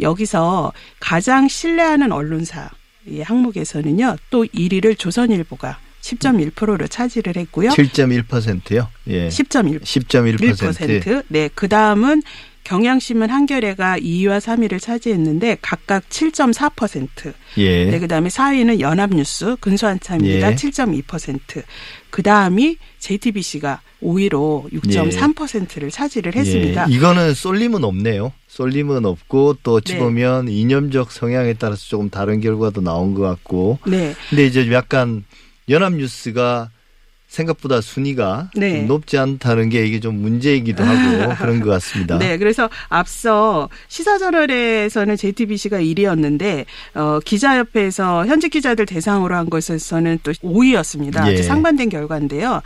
여기서 가장 신뢰하는 언론사 이 항목에서는요 또 1위를 조선일보가 10.1%를 차지를 했고요. 7.1%요. 예. 10.1 10.1%. 1%. 네, 그 다음은 경향신문 한겨레가 2위와 3위를 차지했는데 각각 7.4%. 예. 네, 그 다음에 4위는 연합뉴스 근소한 참입니다. 예. 7.2%. 그 다음이 JTBC가 5위로 6.3%를 차지를 했습니다. 예. 이거는 쏠림은 없네요. 쏠림은 없고 또 어찌 네. 보면 이념적 성향에 따라서 조금 다른 결과도 나온 것 같고. 네. 근데 이제 약간 연합뉴스가 생각보다 순위가 네. 좀 높지 않다는 게 이게 좀 문제이기도 하고 그런 것 같습니다. 네, 그래서 앞서 시사저널에서는 JTBC가 1위였는데 어, 기자협회에서 현직 기자들 대상으로 한 것에서는 또 5위였습니다. 예. 상반된 결과인데요.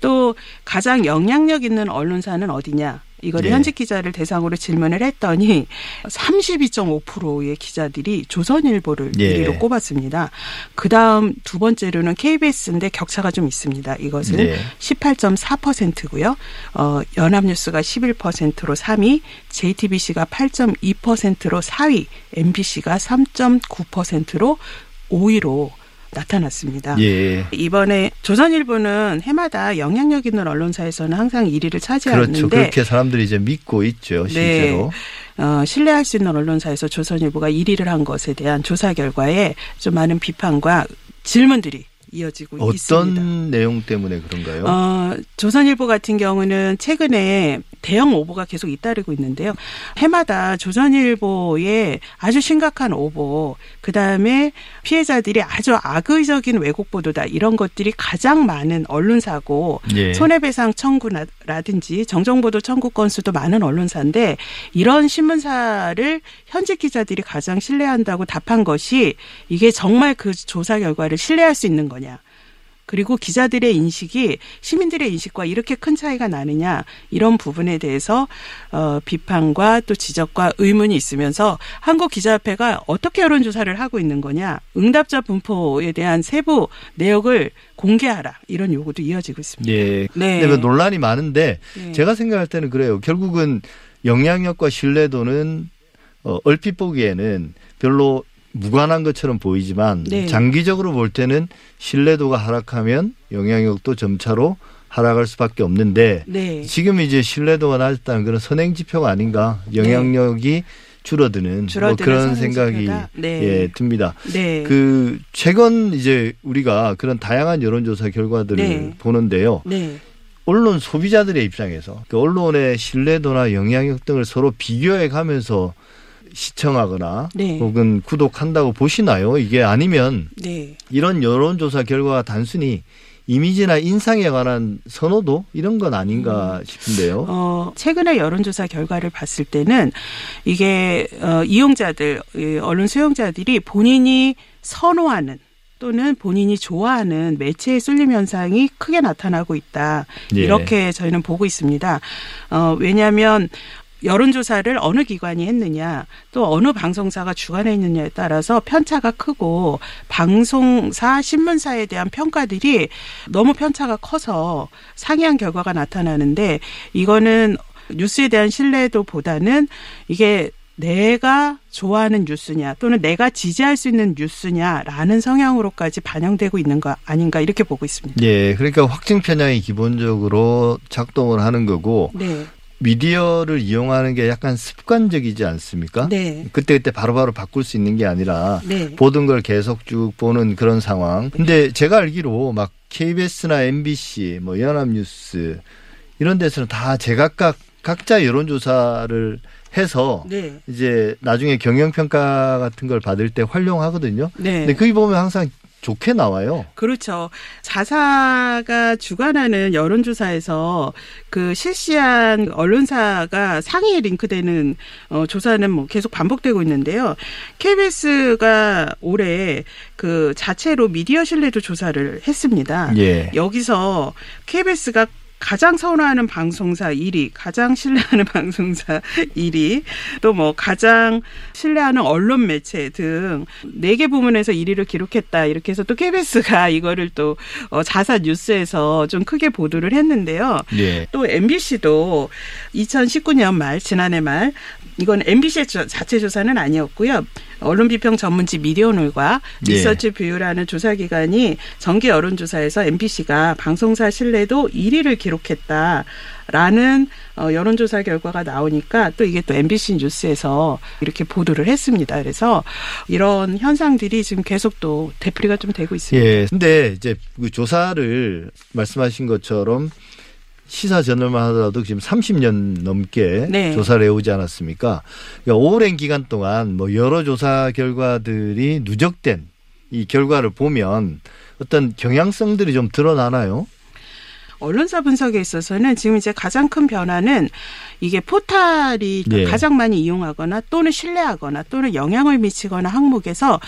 또 가장 영향력 있는 언론사는 어디냐? 이거를 예. 현직 기자를 대상으로 질문을 했더니 32.5%의 기자들이 조선일보를 예. 1위로 꼽았습니다. 그 다음 두 번째로는 KBS인데 격차가 좀 있습니다. 이것은 네. 18.4%고요. 어, 연합뉴스가 11%로 3위, JTBC가 8.2%로 4위, MBC가 3.9%로 5위로 나타났습니다. 예. 이번에 조선일보는 해마다 영향력 있는 언론사에서는 항상 1위를 차지하는데 그렇죠. 그렇게 사람들이 이제 믿고 있죠. 실제로. 네. 어, 신뢰할 수 있는 언론사에서 조선일보가 1위를 한 것에 대한 조사 결과에 좀 많은 비판과 질문들이 이어지고 어떤 있습니다. 내용 때문에 그런가요? 어, 조선일보 같은 경우는 최근에 대형 오보가 계속 잇따르고 있는데요. 해마다 조선일보에 아주 심각한 오보, 그 다음에 피해자들이 아주 악의적인 왜곡 보도다 이런 것들이 가장 많은 언론사고 예. 손해배상 청구라든지 정정보도 청구 건수도 많은 언론사인데 이런 신문사를 현직 기자들이 가장 신뢰한다고 답한 것이 이게 정말 그 조사 결과를 신뢰할 수 있는 거냐. 그리고 기자들의 인식이 시민들의 인식과 이렇게 큰 차이가 나느냐 이런 부분에 대해서 어, 비판과 또 지적과 의문이 있으면서 한국 기자협회가 어떻게 여론 조사를 하고 있는 거냐 응답자 분포에 대한 세부 내역을 공개하라 이런 요구도 이어지고 있습니다. 예. 네. 근데 그 논란이 많은데 네. 제가 생각할 때는 그래요. 결국은 영향력과 신뢰도는 어, 얼핏 보기에는 별로 무관한 것처럼 보이지만 네. 장기적으로 볼 때는 신뢰도가 하락하면 영향력도 점차로 하락할 수밖에 없는데 네. 지금 이제 신뢰도가 낮았다는 그런 선행 지표가 아닌가 영향력이 줄어드는 뭐 줄어드는 그런 선행 생각이. 네. 예 듭니다. 네. 그 최근 이제 우리가 그런 다양한 여론조사 결과들을 네. 보는데요. 네. 언론 소비자들의 입장에서 그 언론의 신뢰도나 영향력 등을 서로 비교해 가면서 시청하거나 네. 혹은 구독한다고 보시나요? 이게 아니면 네. 이런 여론조사 결과가 단순히 이미지나 인상에 관한 선호도 이런 건 아닌가 싶은데요. 어, 최근에 여론조사 결과를 봤을 때는 이게 어, 이용자들, 이 언론 수용자들이 본인이 선호하는 또는 본인이 좋아하는 매체의 쏠림 현상이 크게 나타나고 있다. 예. 이렇게 저희는 보고 있습니다. 어, 왜냐하면 여론조사를 어느 기관이 했느냐, 또 어느 방송사가 주관해 있느냐에 따라서 편차가 크고 방송사, 신문사에 대한 평가들이 너무 편차가 커서 상이한 결과가 나타나는데 이거는 뉴스에 대한 신뢰도보다는 이게 내가 좋아하는 뉴스냐 또는 내가 지지할 수 있는 뉴스냐라는 성향으로까지 반영되고 있는 거 아닌가 이렇게 보고 있습니다. 예, 그러니까 확증 편향이 기본적으로 작동을 하는 거고 네. 미디어를 이용하는 게 약간 습관적이지 않습니까? 네. 그때 그때 바로 바로 바꿀 수 있는 게 아니라 네. 보던 걸 계속 쭉 보는 그런 상황. 근데 제가 알기로 막 KBS나 MBC, 뭐 연합뉴스 이런 데서는 다 제각각 각자 여론조사를 해서 네. 이제 나중에 경영 평가 같은 걸 받을 때 활용하거든요. 네. 근데 거기 보면 항상 좋게 나와요. 그렇죠. 자사가 주관하는 여론조사에서 그 실시한 언론사가 상위에 링크되는 어, 조사는 뭐 계속 반복되고 있는데요. KBS가 올해 그 자체로 미디어 신뢰도 조사를 했습니다. 예. 여기서 KBS가 가장 선호하는 방송사 1위, 가장 신뢰하는 방송사 1위, 또 뭐 가장 신뢰하는 언론 매체 등 네 개 부문에서 1위를 기록했다. 이렇게 해서 또 KBS가 이거를 또 어, 자사 뉴스에서 좀 크게 보도를 했는데요. 예. 또 MBC도 2019년 말 지난해 말 이건 MBC의 자체 조사는 아니었고요. 언론 비평 전문지 미디어오늘과 예. 리서치 뷰라는 조사 기관이 정기 여론조사에서 MBC가 방송사 신뢰도 1위를 기록했다 라는 어, 여론조사 결과가 나오니까 또 이게 또 MBC 뉴스에서 이렇게 보도를 했습니다. 그래서 이런 현상들이 지금 계속 또 되풀이가 좀 되고 있습니다. 예. 근데 이제 그 조사를 말씀하신 것처럼 시사 저널만 하더라도 지금 30년 넘게 네. 조사를 해오지 않았습니까? 그러니까 오랜 기간 동안 뭐 여러 조사 결과들이 누적된 이 결과를 보면 어떤 경향성들이 좀 드러나나요? 언론사 분석에 있어서는 지금 이제 가장 큰 변화는 이게 포탈이 네. 가장 많이 이용하거나 또는 신뢰하거나 또는 영향을 미치거나 항목에서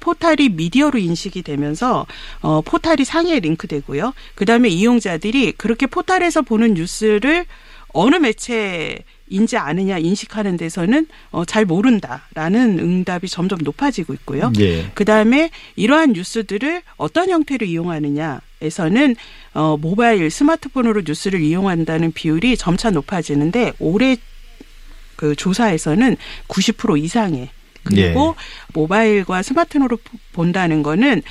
포탈이 미디어로 인식이 되면서 어 포탈이 상위에 링크되고요. 그다음에 이용자들이 그렇게 포탈에서 보는 뉴스를 어느 매체 인지 아느냐 인식하는 데서는 어, 잘 모른다라는 응답이 점점 높아지고 있고요. 예. 그 다음에 이러한 뉴스들을 어떤 형태로 이용하느냐 에서는 어, 모바일 스마트폰으로 뉴스를 이용한다는 비율이 점차 높아지는데 올해 그 조사에서는 90% 이상에 그리고 모바일과 스마트폰으로 본다는 거는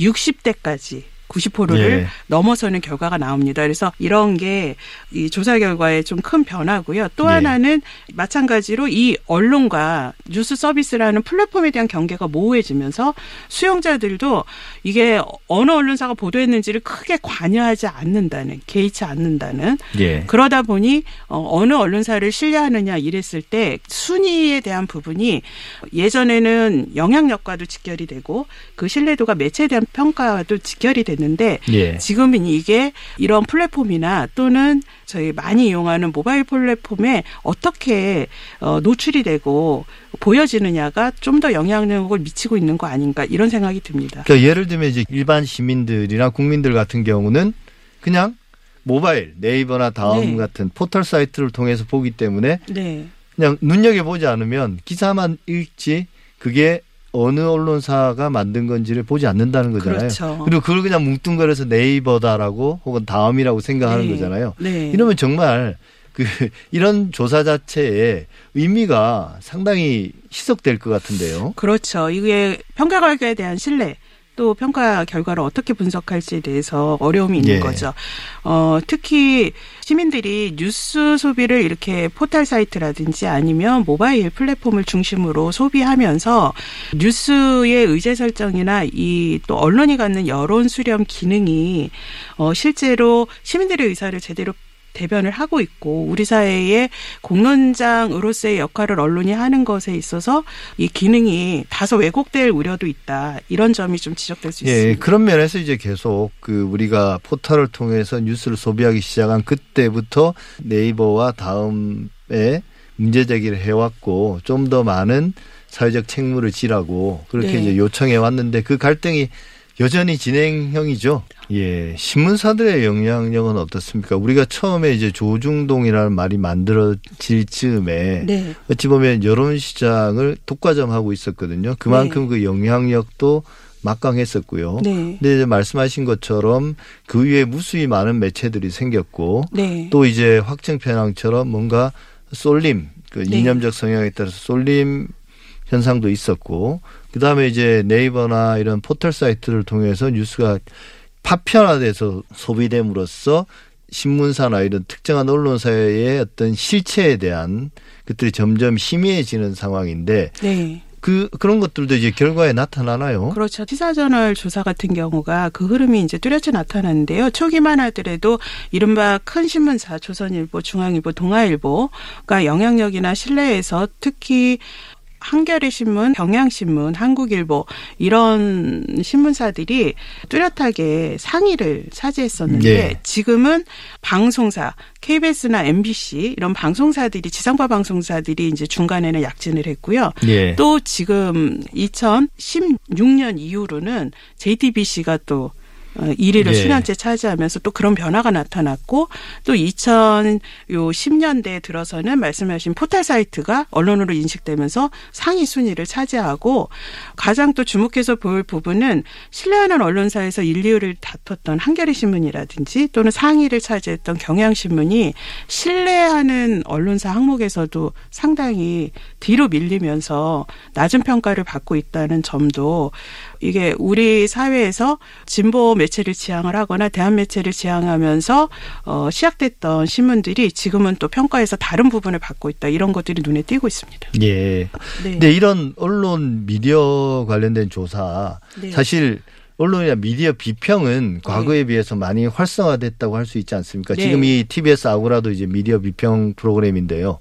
60대까지 90%를 예. 넘어서는 결과가 나옵니다. 그래서 이런 게 이 조사 결과에 좀 큰 변화고요. 또 예. 하나는 마찬가지로 이 언론과 뉴스 서비스라는 플랫폼에 대한 경계가 모호해지면서 수용자들도 이게 어느 언론사가 보도했는지를 크게 관여하지 않는다는 개의치 않는다는 예. 그러다 보니 어, 어느 언론사를 신뢰하느냐 이랬을 때 순위에 대한 부분이 예전에는 영향력과도 직결이 되고 그 신뢰도가 매체에 대한 평가와도 직결이 됐는 데 예. 지금은 이게 이런 플랫폼이나 또는 저희 많이 이용하는 모바일 플랫폼에 어떻게 어, 노출이 되고 보여지느냐가 좀 더 영향력을 미치고 있는 거 아닌가 이런 생각이 듭니다. 그러니까 예를 들면 이제 일반 시민들이나 국민들 같은 경우는 그냥 모바일 네이버나 다음 네. 같은 포털 사이트를 통해서 보기 때문에 네. 그냥 눈여겨 보지 않으면 기사만 읽지 그게 어느 언론사가 만든 건지를 보지 않는다는 거잖아요. 그렇죠. 리고 그걸 그냥 뭉뚱그려서 네이버다라고 혹은 다음이라고 생각하는 네. 거잖아요. 네. 이러면 정말 그 이런 조사 자체의 의미가 상당히 희석될 것 같은데요. 그렇죠. 이게 평가 결과에 대한 신뢰 또 평가 결과를 어떻게 분석할지에 대해서 어려움이 있는 예. 거죠. 어, 특히 시민들이 뉴스 소비를 이렇게 포털 사이트라든지 아니면 모바일 플랫폼을 중심으로 소비하면서 뉴스의 의제 설정이나 이 또 언론이 갖는 여론 수렴 기능이 어, 실제로 시민들의 의사를 제대로 대변을 하고 있고 우리 사회의 공론장으로서의 역할을 언론이 하는 것에 있어서 이 기능이 다소 왜곡될 우려도 있다. 이런 점이 좀 지적될 수 예, 있습니다. 그런 면에서 이제 계속 그 우리가 포털을 통해서 뉴스를 소비하기 시작한 그때부터 네이버와 다음에 문제 제기를 해왔고 좀 더 많은 사회적 책무를 지라고 그렇게 네. 이제 요청해 왔는데 그 갈등이 여전히 진행형이죠. 예. 신문사들의 영향력은 어떻습니까? 우리가 처음에 이제 조중동이라는 말이 만들어질 즈음에 네. 어찌 보면 여론 시장을 독과점하고 있었거든요. 그만큼 네. 그 영향력도 막강했었고요. 네. 근데 이제 말씀하신 것처럼 그 위에 무수히 많은 매체들이 생겼고 네. 또 이제 확증 편향처럼 뭔가 쏠림, 그 네. 이념적 성향에 따라서 쏠림 현상도 있었고 그다음에 이제 네이버나 이런 포털 사이트를 통해서 뉴스가 파편화돼서 소비됨으로써 신문사나 이런 특정한 언론사의 어떤 실체에 대한 것들이 점점 희미해지는 상황인데 네. 그 그런 것들도 이제 결과에 나타나나요? 그렇죠. 시사저널 조사 같은 경우가 그 흐름이 이제 뚜렷이 나타나는데요. 초기만 하더라도 이른바 큰 신문사 조선일보, 중앙일보, 동아일보가 영향력이나 신뢰에서 특히 한겨레 신문, 경향신문, 한국일보 이런 신문사들이 뚜렷하게 상위를 차지했었는데 예. 지금은 방송사 KBS나 MBC 이런 방송사들이 지상파 방송사들이 이제 중간에는 약진을 했고요. 예. 또 지금 2016년 이후로는 JTBC가 또 어, 1위를 예. 수년째 차지하면서 또 그런 변화가 나타났고 또 2010년대에 들어서는 말씀하신 포털 사이트가 언론으로 인식되면서 상위 순위를 차지하고 가장 또 주목해서 볼 부분은 신뢰하는 언론사에서 1, 2위를 다퉜던 한겨레 신문이라든지 또는 상위를 차지했던 경향신문이 신뢰하는 언론사 항목에서도 상당히 뒤로 밀리면서 낮은 평가를 받고 있다는 점도 이게 우리 사회에서 진보 매체를 지향을 하거나 대한 매체를 지향하면서 어 시작됐던 신문들이 지금은 또 평가에서 다른 부분을 받고 있다 이런 것들이 눈에 띄고 있습니다. 예. 네. 근데 이런 언론 미디어 관련된 조사 네. 사실 언론이나 미디어 비평은 과거에 비해서 많이 활성화됐다고 할 수 있지 않습니까? 네. 지금 이 TBS 아고라도 이제 미디어 비평 프로그램인데요.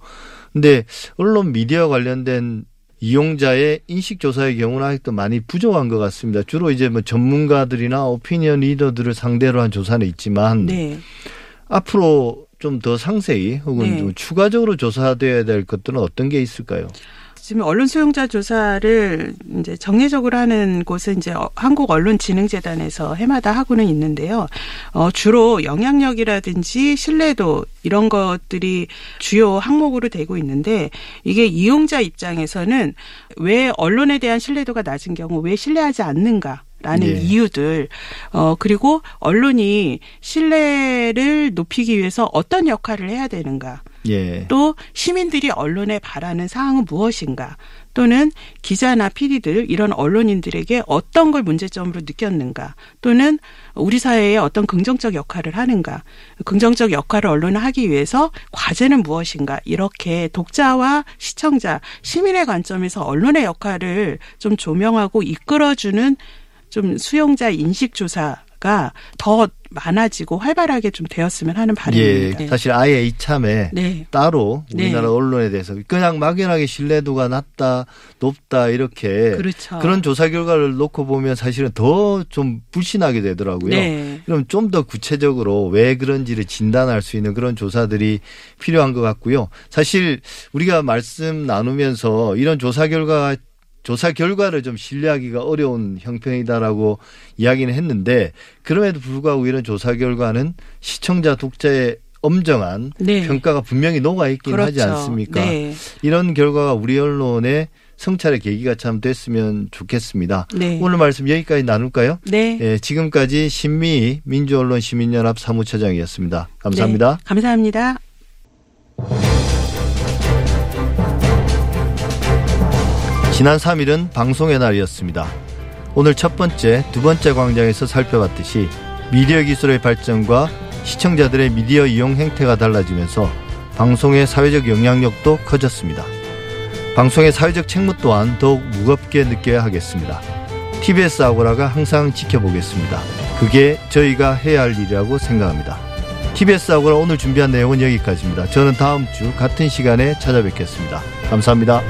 근데 언론 미디어 관련된 이용자의 인식 조사의 경우는 아직도 많이 부족한 것 같습니다. 주로 이제 뭐 전문가들이나 오피니언 리더들을 상대로 한 조사는 있지만 네. 앞으로 좀 더 상세히 혹은 네. 좀 추가적으로 조사돼야 될 것들은 어떤 게 있을까요? 지금 언론 수용자 조사를 이제 정례적으로 하는 곳은 이제 어- 한국 언론진흥재단에서 해마다 하고는 있는데요. 어, 주로 영향력이라든지 신뢰도 이런 것들이 주요 항목으로 되고 있는데 이게 이용자 입장에서는 왜 언론에 대한 신뢰도가 낮은 경우 왜 신뢰하지 않는가? 라는 예. 이유들, 어, 그리고 언론이 신뢰를 높이기 위해서 어떤 역할을 해야 되는가. 예. 또 시민들이 언론에 바라는 사항은 무엇인가 또는 기자나 PD들 이런 언론인들에게 어떤 걸 문제점으로 느꼈는가 또는 우리 사회에 어떤 긍정적 역할을 하는가 긍정적 역할을 언론은 하기 위해서 과제는 무엇인가 이렇게 독자와 시청자 시민의 관점에서 언론의 역할을 좀 조명하고 이끌어주는 좀 수용자 인식 조사가 더 많아지고 활발하게 좀 되었으면 하는 예, 바람입니다. 네. 사실 아예 이참에 네. 따로 우리나라 네. 언론에 대해서 그냥 막연하게 신뢰도가 낮다, 높다 이렇게 그렇죠. 런 조사 결과를 놓고 보면 사실은 더 좀 불신하게 되더라고요. 네. 그럼 좀 더 구체적으로 왜 그런지를 진단할 수 있는 그런 조사들이 필요한 것 같고요. 사실 우리가 말씀 나누면서 이런 조사 결과 조사 결과를 좀 신뢰하기가 어려운 형편이다라고 이야기는 했는데 그럼에도 불구하고 이런 조사 결과는 시청자 독자의 엄정한 네. 평가가 분명히 녹아 있긴 하지 그렇죠. 않습니까? 네. 이런 결과가 우리 언론의 성찰의 계기가 참 됐으면 좋겠습니다. 네. 오늘 말씀 여기까지 나눌까요? 네. 예, 지금까지 신미 민주언론 시민연합 사무처장이었습니다. 감사합니다. 네. 감사합니다. 지난 3일은 방송의 날이었습니다. 오늘 첫 번째, 두 번째 광장에서 살펴봤듯이 미디어 기술의 발전과 시청자들의 미디어 이용 행태가 달라지면서 방송의 사회적 영향력도 커졌습니다. 방송의 사회적 책무 또한 더욱 무겁게 느껴야 하겠습니다. TBS 아고라가 항상 지켜보겠습니다. 그게 저희가 해야 할 일이라고 생각합니다. TBS 아고라 오늘 준비한 내용은 여기까지입니다. 저는 다음 주 같은 시간에 찾아뵙겠습니다. 감사합니다.